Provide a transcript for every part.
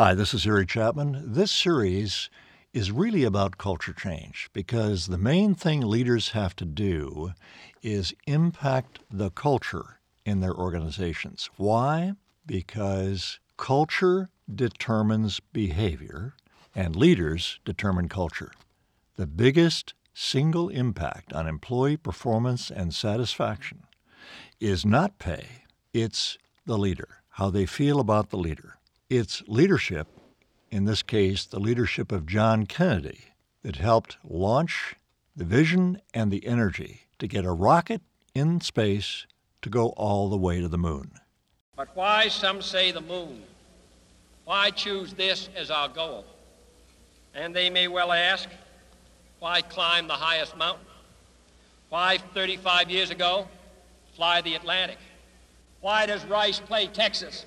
Hi, this is Erie Chapman. This series is really about culture change because the main thing leaders have to do is impact the culture in their organizations. Why? Because culture determines behavior and leaders determine culture. The biggest single impact on employee performance and satisfaction is not pay, it's the leader, how they feel about the leader. It's leadership, in this case, the leadership of John Kennedy, that helped launch the vision and the energy to get a rocket in space to go all the way to the moon. But why, some say, the moon? Why choose this as our goal? And they may well ask, why climb the highest mountain? Why, 35 years ago, fly the Atlantic? Why does Rice play Texas?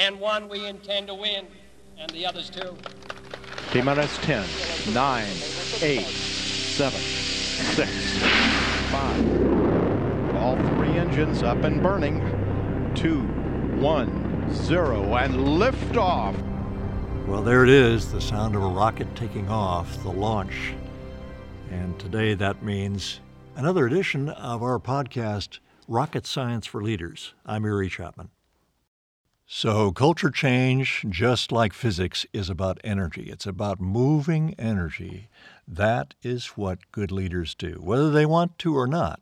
and one we intend to win, and the others too. T minus 10, 9, 8, 7, 6, 5. All three engines up and burning. 2, 1, 0, and lift off. Well, there it is, the sound of a rocket taking off, the launch. And today that means another edition of our podcast, Rocket Science for Leaders. I'm Erie Chapman. So, culture change, just like physics, is about energy. It's about moving energy. That is what good leaders do, whether they want to or not.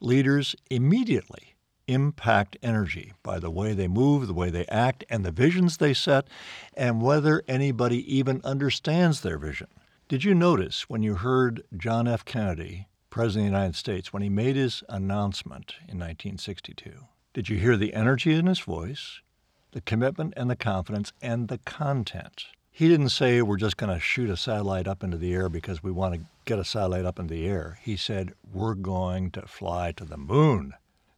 Leaders immediately impact energy by the way they move, the way they act, and the visions they set, and whether anybody even understands their vision. Did you notice when you heard John F. Kennedy, President of the United States, when he made his announcement in 1962? Did you hear the energy in his voice? The commitment and the confidence and the content. He didn't say we're just going to shoot a satellite up into the air because we want to get a satellite up in the air. He said we're going to fly to the moon.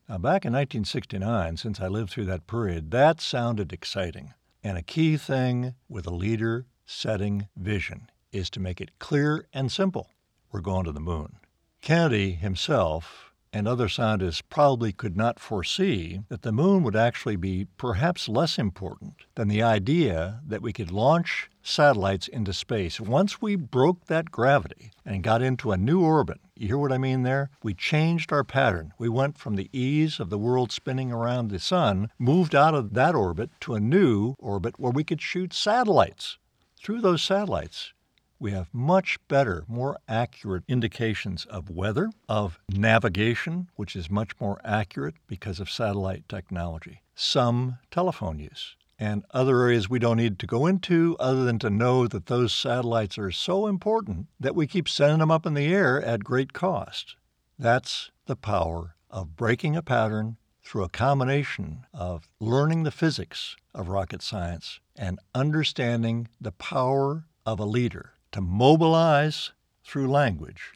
Now, back in 1969, since I lived through that period, that sounded exciting. And a key thing with a leader setting vision is to make it clear and simple. We're going to the moon. Kennedy himself and other scientists probably could not foresee that the moon would actually be perhaps less important than the idea that we could launch satellites into space. Once we broke that gravity and got into a new orbit, you hear what I mean there? We changed our pattern. We went from the ease of the world spinning around the sun, moved out of that orbit to a new orbit where we could shoot satellites. Through those satellites, we have much better, more accurate indications of weather, of navigation, which is much more accurate because of satellite technology, some telephone use, and other areas we don't need to go into other than to know that those satellites are so important that we keep sending them up in the air at great cost. That's the power of breaking a pattern through a combination of learning the physics of rocket science and understanding the power of a leader to mobilize through language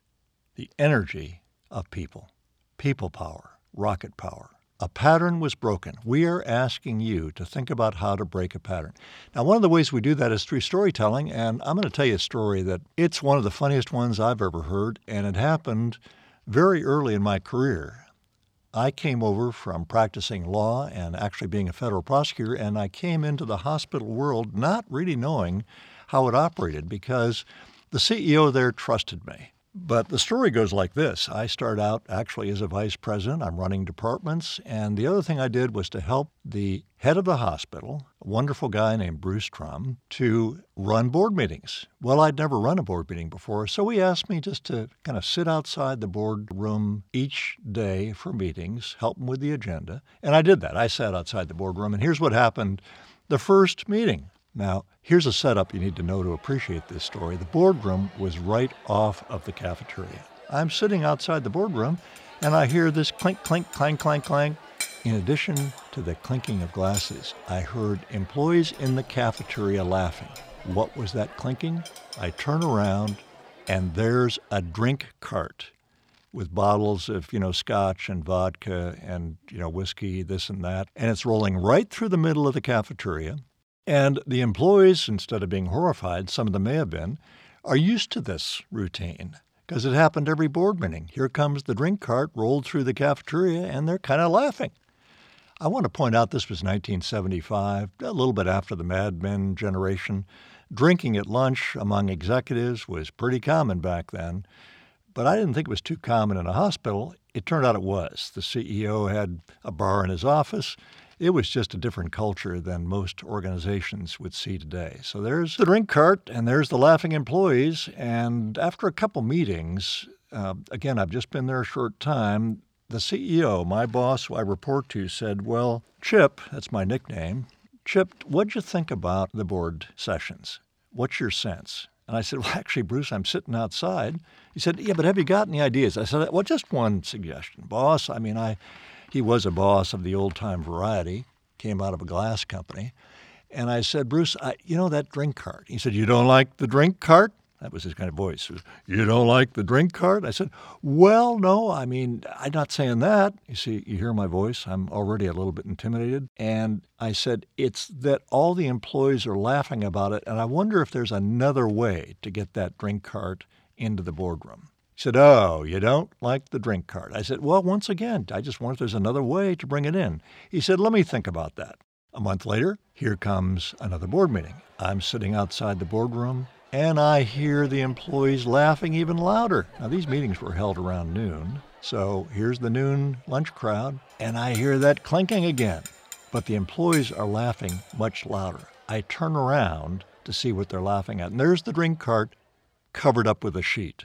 the energy of people, people power, rocket power. A pattern was broken. We are asking you to think about how to break a pattern. Now, one of the ways we do that is through storytelling, and I'm going to tell you a story that it's one of the funniest ones I've ever heard, and it happened very early in my career. I came over from practicing law and actually being a federal prosecutor, and I came into the hospital world not really knowing how it operated because the CEO there trusted me. But the story goes like this I start out actually as a vice president. I'm running departments. And the other thing I did was to help the head of the hospital, a wonderful guy named Bruce Trum, to run board meetings. Well, I'd never run a board meeting before. So he asked me just to kind of sit outside the boardroom each day for meetings, help him with the agenda. And I did that. I sat outside the boardroom. And here's what happened the first meeting. Now, here's a setup you need to know to appreciate this story. The boardroom was right off of the cafeteria. I'm sitting outside the boardroom and I hear this clink, clink, clang, clang, clang. In addition to the clinking of glasses, I heard employees in the cafeteria laughing. What was that clinking? I turn around and there's a drink cart with bottles of, you know, scotch and vodka and, you know, whiskey, this and that. And it's rolling right through the middle of the cafeteria. And the employees, instead of being horrified, some of them may have been, are used to this routine because it happened every board meeting. Here comes the drink cart rolled through the cafeteria, and they're kind of laughing. I want to point out this was 1975, a little bit after the Mad Men generation. Drinking at lunch among executives was pretty common back then, but I didn't think it was too common in a hospital. It turned out it was. The CEO had a bar in his office. It was just a different culture than most organizations would see today. So there's the drink cart and there's the laughing employees. And after a couple meetings, uh, again, I've just been there a short time, the CEO, my boss who I report to, said, Well, Chip, that's my nickname, Chip, what'd you think about the board sessions? What's your sense? And I said, Well, actually, Bruce, I'm sitting outside. He said, Yeah, but have you got any ideas? I said, Well, just one suggestion. Boss, I mean, I, he was a boss of the old time variety, came out of a glass company. And I said, Bruce, I, you know that drink cart? He said, You don't like the drink cart? That was his kind of voice. You don't like the drink cart? I said, Well, no, I mean, I'm not saying that. You see, you hear my voice. I'm already a little bit intimidated. And I said, It's that all the employees are laughing about it, and I wonder if there's another way to get that drink cart into the boardroom. He said, Oh, you don't like the drink cart? I said, Well, once again, I just wonder if there's another way to bring it in. He said, Let me think about that. A month later, here comes another board meeting. I'm sitting outside the boardroom and I hear the employees laughing even louder. Now, these meetings were held around noon, so here's the noon lunch crowd, and I hear that clinking again. But the employees are laughing much louder. I turn around to see what they're laughing at, and there's the drink cart covered up with a sheet.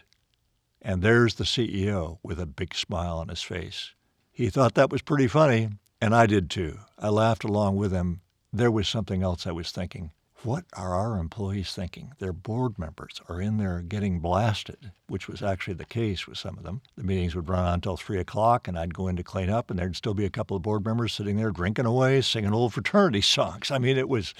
And there's the CEO with a big smile on his face. He thought that was pretty funny, and I did too. I laughed along with him. There was something else I was thinking. What are our employees thinking? Their board members are in there getting blasted, which was actually the case with some of them. The meetings would run on until 3 o'clock, and I'd go in to clean up, and there'd still be a couple of board members sitting there drinking away, singing old fraternity songs. I mean, it was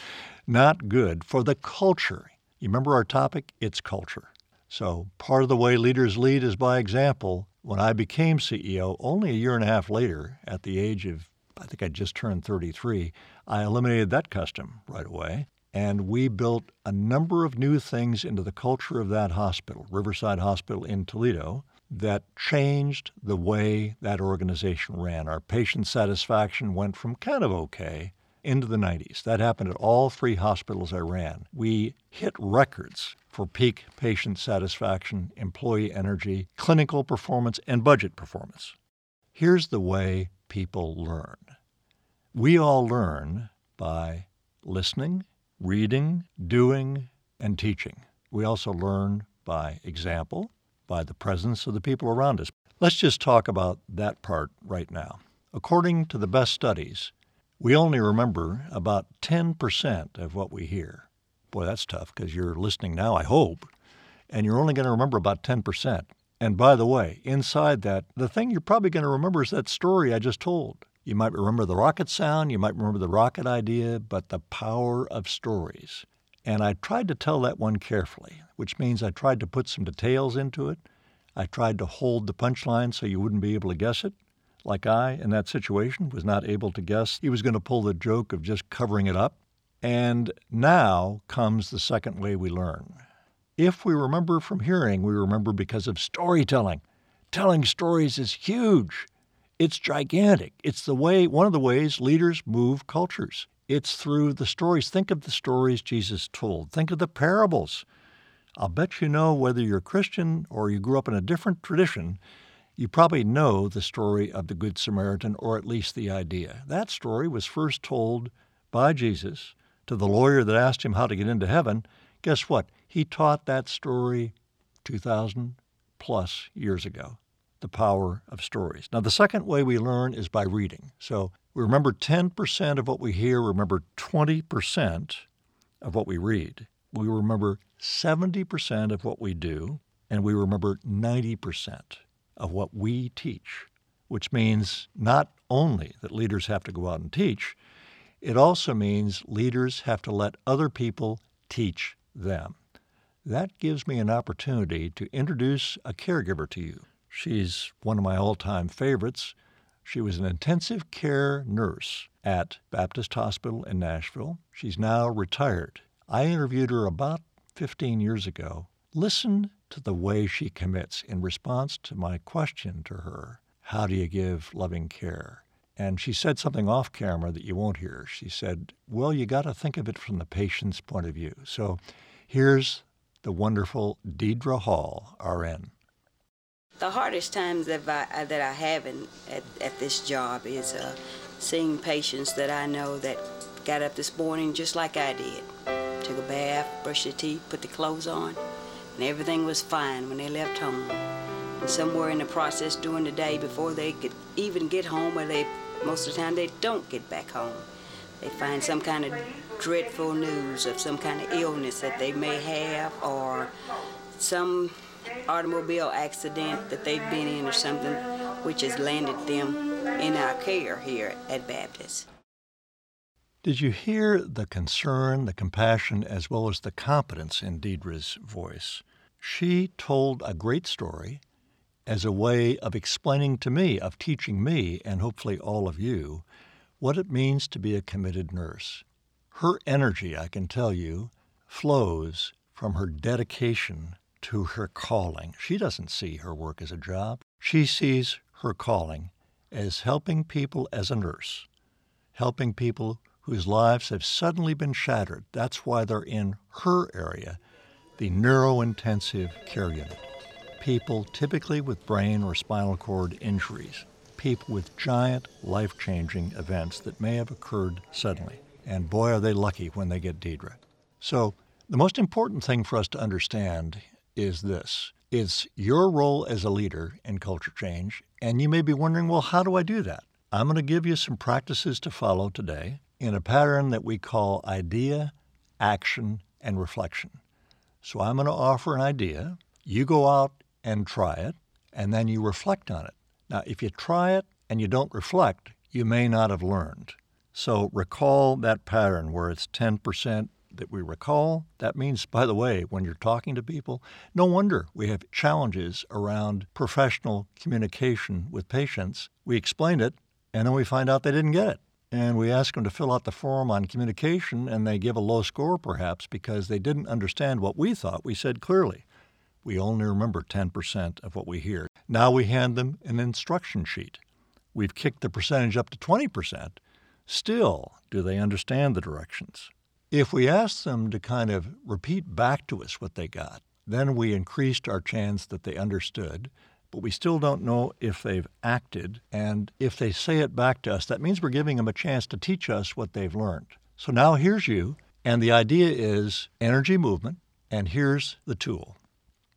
not good for the culture. You remember our topic? It's culture. So part of the way leaders lead is by example. When I became CEO, only a year and a half later, at the age of I think I just turned 33, I eliminated that custom right away and we built a number of new things into the culture of that hospital, Riverside Hospital in Toledo, that changed the way that organization ran. Our patient satisfaction went from kind of okay into the 90s. That happened at all three hospitals I ran. We hit records for peak patient satisfaction, employee energy, clinical performance, and budget performance. Here's the way people learn we all learn by listening reading, doing, and teaching. We also learn by example, by the presence of the people around us. Let's just talk about that part right now. According to the best studies, we only remember about 10% of what we hear. Boy, that's tough because you're listening now, I hope, and you're only going to remember about 10%. And by the way, inside that, the thing you're probably going to remember is that story I just told. You might remember the rocket sound, you might remember the rocket idea, but the power of stories. And I tried to tell that one carefully, which means I tried to put some details into it. I tried to hold the punchline so you wouldn't be able to guess it. Like I, in that situation, was not able to guess he was going to pull the joke of just covering it up. And now comes the second way we learn. If we remember from hearing, we remember because of storytelling. Telling stories is huge. It's gigantic. It's the way, one of the ways leaders move cultures. It's through the stories. Think of the stories Jesus told. Think of the parables. I'll bet you know whether you're Christian or you grew up in a different tradition, you probably know the story of the Good Samaritan, or at least the idea. That story was first told by Jesus to the lawyer that asked him how to get into heaven. Guess what? He taught that story 2,000 plus years ago the power of stories. Now, the second way we learn is by reading. So we remember 10% of what we hear, remember 20% of what we read. We remember 70% of what we do, and we remember 90% of what we teach, which means not only that leaders have to go out and teach, it also means leaders have to let other people teach them. That gives me an opportunity to introduce a caregiver to you. She's one of my all time favorites. She was an intensive care nurse at Baptist Hospital in Nashville. She's now retired. I interviewed her about 15 years ago. Listen to the way she commits in response to my question to her How do you give loving care? And she said something off camera that you won't hear. She said, Well, you got to think of it from the patient's point of view. So here's the wonderful Deidre Hall, RN. The hardest times that I, that I have in, at, at this job is uh, seeing patients that I know that got up this morning just like I did. Took a bath, brushed their teeth, put the clothes on, and everything was fine when they left home. And somewhere in the process during the day before they could even get home, where they most of the time they don't get back home, they find some kind of dreadful news of some kind of illness that they may have or some automobile accident that they've been in or something, which has landed them in our care here at Baptist. Did you hear the concern, the compassion, as well as the competence in Deidre's voice? She told a great story as a way of explaining to me, of teaching me, and hopefully all of you, what it means to be a committed nurse. Her energy, I can tell you, flows from her dedication to her calling. She doesn't see her work as a job. She sees her calling as helping people as a nurse, helping people whose lives have suddenly been shattered. That's why they're in her area, the neurointensive care unit. People typically with brain or spinal cord injuries, people with giant life changing events that may have occurred suddenly. And boy, are they lucky when they get Deidre. So, the most important thing for us to understand is this it's your role as a leader in culture change. And you may be wondering, well, how do I do that? I'm going to give you some practices to follow today in a pattern that we call idea, action, and reflection. So I'm going to offer an idea. You go out and try it, and then you reflect on it. Now, if you try it and you don't reflect, you may not have learned. So recall that pattern where it's 10%, that we recall. That means, by the way, when you're talking to people, no wonder we have challenges around professional communication with patients. We explain it, and then we find out they didn't get it. And we ask them to fill out the form on communication, and they give a low score perhaps because they didn't understand what we thought we said clearly. We only remember 10% of what we hear. Now we hand them an instruction sheet. We've kicked the percentage up to 20%. Still, do they understand the directions? If we asked them to kind of repeat back to us what they got, then we increased our chance that they understood, but we still don't know if they've acted. And if they say it back to us, that means we're giving them a chance to teach us what they've learned. So now here's you, and the idea is energy movement, and here's the tool.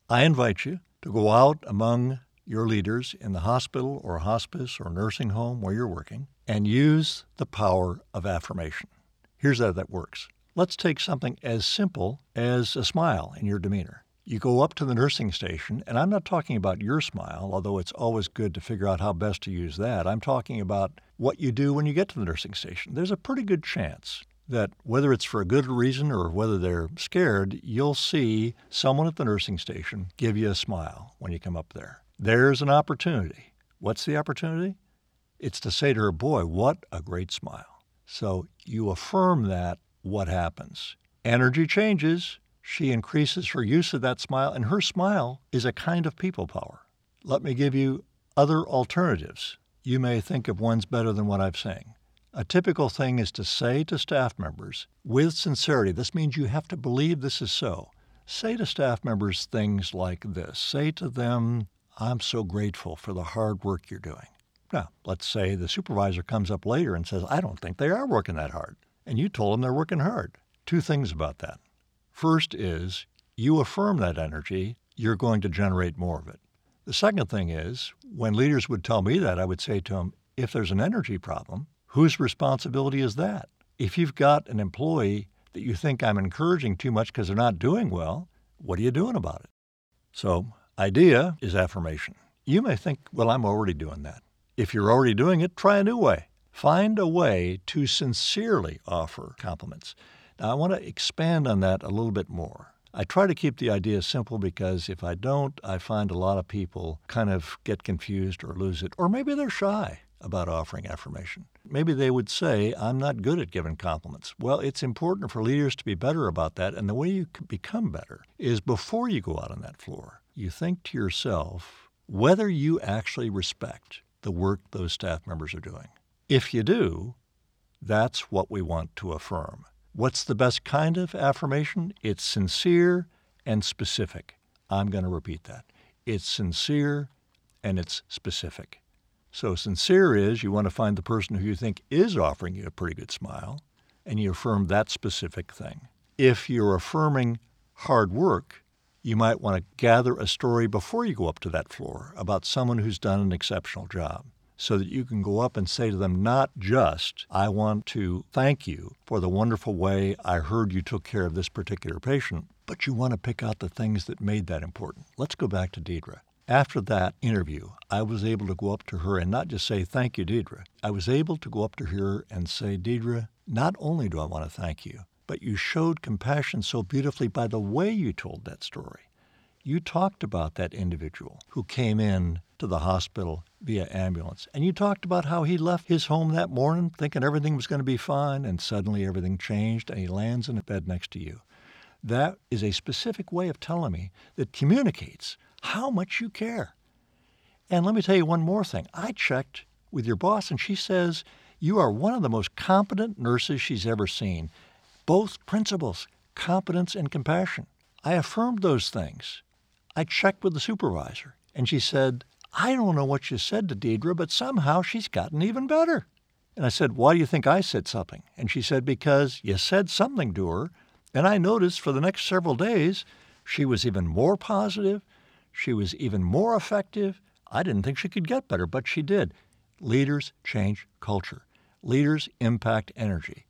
I invite you to go out among your leaders in the hospital or hospice or nursing home where you're working and use the power of affirmation. Here's how that works. Let's take something as simple as a smile in your demeanor. You go up to the nursing station, and I'm not talking about your smile, although it's always good to figure out how best to use that. I'm talking about what you do when you get to the nursing station. There's a pretty good chance that whether it's for a good reason or whether they're scared, you'll see someone at the nursing station give you a smile when you come up there. There's an opportunity. What's the opportunity? It's to say to her, Boy, what a great smile. So you affirm that what happens? Energy changes. She increases her use of that smile, and her smile is a kind of people power. Let me give you other alternatives. You may think of one's better than what I'm saying. A typical thing is to say to staff members, with sincerity, this means you have to believe this is so. Say to staff members things like this Say to them, I'm so grateful for the hard work you're doing. Now, let's say the supervisor comes up later and says, I don't think they are working that hard and you told them they're working hard. Two things about that. First is you affirm that energy, you're going to generate more of it. The second thing is when leaders would tell me that, I would say to them, if there's an energy problem, whose responsibility is that? If you've got an employee that you think I'm encouraging too much because they're not doing well, what are you doing about it? So, idea is affirmation. You may think, well, I'm already doing that. If you're already doing it, try a new way. Find a way to sincerely offer compliments. Now, I want to expand on that a little bit more. I try to keep the idea simple because if I don't, I find a lot of people kind of get confused or lose it, or maybe they're shy about offering affirmation. Maybe they would say, I'm not good at giving compliments. Well, it's important for leaders to be better about that, and the way you become better is before you go out on that floor, you think to yourself whether you actually respect the work those staff members are doing. If you do, that's what we want to affirm. What's the best kind of affirmation? It's sincere and specific. I'm going to repeat that. It's sincere and it's specific. So, sincere is you want to find the person who you think is offering you a pretty good smile, and you affirm that specific thing. If you're affirming hard work, you might want to gather a story before you go up to that floor about someone who's done an exceptional job so that you can go up and say to them, not just, I want to thank you for the wonderful way I heard you took care of this particular patient, but you want to pick out the things that made that important. Let's go back to Deidre. After that interview, I was able to go up to her and not just say, Thank you, Deidre. I was able to go up to her and say, Deidre, not only do I want to thank you, but you showed compassion so beautifully by the way you told that story. You talked about that individual who came in to the hospital via ambulance. And you talked about how he left his home that morning thinking everything was going to be fine, and suddenly everything changed, and he lands in a bed next to you. That is a specific way of telling me that communicates how much you care. And let me tell you one more thing. I checked with your boss, and she says you are one of the most competent nurses she's ever seen. Both principles, competence and compassion. I affirmed those things. I checked with the supervisor, and she said, I don't know what you said to Deidre, but somehow she's gotten even better. And I said, Why do you think I said something? And she said, Because you said something to her. And I noticed for the next several days, she was even more positive. She was even more effective. I didn't think she could get better, but she did. Leaders change culture. Leaders impact energy.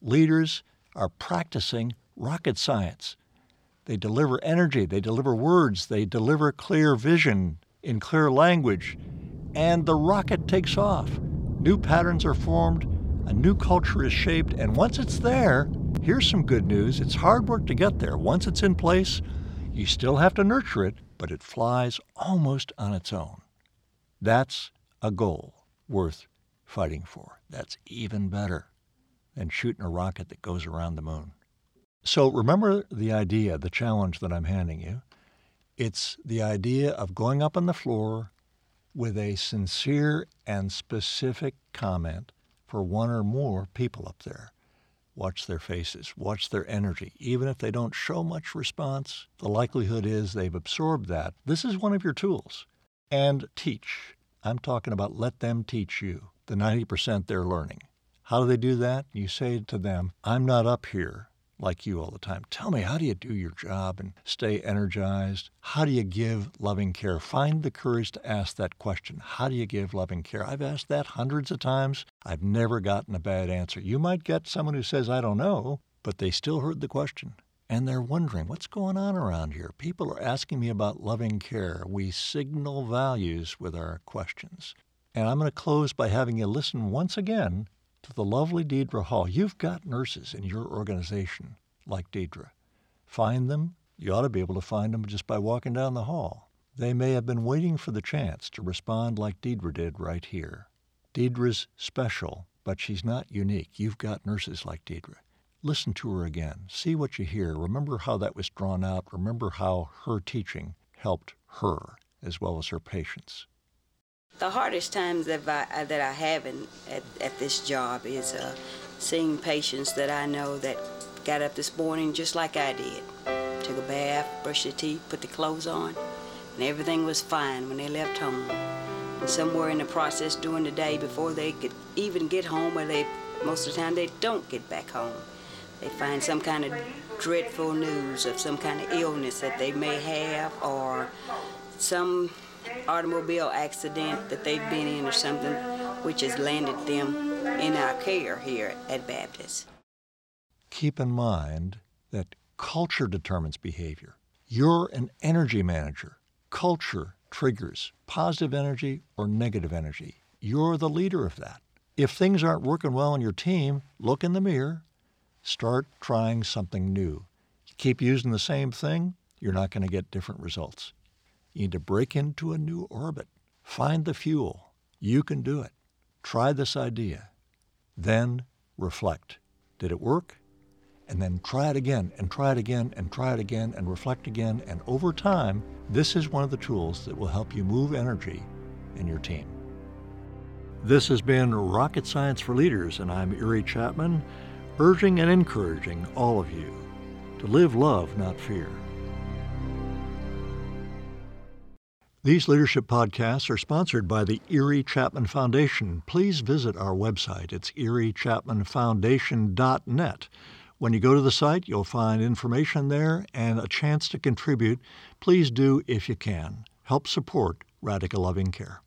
Leaders are practicing rocket science. They deliver energy, they deliver words, they deliver clear vision, in clear language, and the rocket takes off. New patterns are formed, a new culture is shaped, and once it's there, here's some good news. It's hard work to get there. Once it's in place, you still have to nurture it, but it flies almost on its own. That's a goal worth fighting for. That's even better than shooting a rocket that goes around the moon. So remember the idea, the challenge that I'm handing you. It's the idea of going up on the floor with a sincere and specific comment for one or more people up there. Watch their faces, watch their energy. Even if they don't show much response, the likelihood is they've absorbed that. This is one of your tools. And teach. I'm talking about let them teach you the 90% they're learning. How do they do that? You say to them, I'm not up here like you all the time. Tell me, how do you do your job and stay energized? How do you give loving care? Find the courage to ask that question. How do you give loving care? I've asked that hundreds of times. I've never gotten a bad answer. You might get someone who says, I don't know, but they still heard the question. And they're wondering, what's going on around here? People are asking me about loving care. We signal values with our questions. And I'm going to close by having you listen once again to the lovely Deidre Hall. You've got nurses in your organization like Deidre. Find them. You ought to be able to find them just by walking down the hall. They may have been waiting for the chance to respond like Deidre did right here. Deidre's special, but she's not unique. You've got nurses like Deidre. Listen to her again. See what you hear. Remember how that was drawn out. Remember how her teaching helped her as well as her patients. The hardest times that I, that I have in, at, at this job is uh, seeing patients that I know that got up this morning just like I did. Took a bath, brushed their teeth, put the clothes on, and everything was fine when they left home. And somewhere in the process during the day before they could even get home, or they most of the time they don't get back home, they find some kind of dreadful news of some kind of illness that they may have or some automobile accident that they've been in or something, which has landed them in our care here at Baptist. Keep in mind that culture determines behavior. You're an energy manager. Culture triggers positive energy or negative energy. You're the leader of that. If things aren't working well in your team, look in the mirror, Start trying something new. keep using the same thing, you're not going to get different results. You need to break into a new orbit. Find the fuel. You can do it. Try this idea. Then reflect. Did it work? And then try it again and try it again and try it again and reflect again. And over time, this is one of the tools that will help you move energy in your team. This has been Rocket Science for Leaders, and I'm Erie Chapman, urging and encouraging all of you to live love, not fear. These leadership podcasts are sponsored by the Erie Chapman Foundation. Please visit our website. It's eriechapmanfoundation.net. When you go to the site, you'll find information there and a chance to contribute. Please do if you can. Help support Radical Loving Care.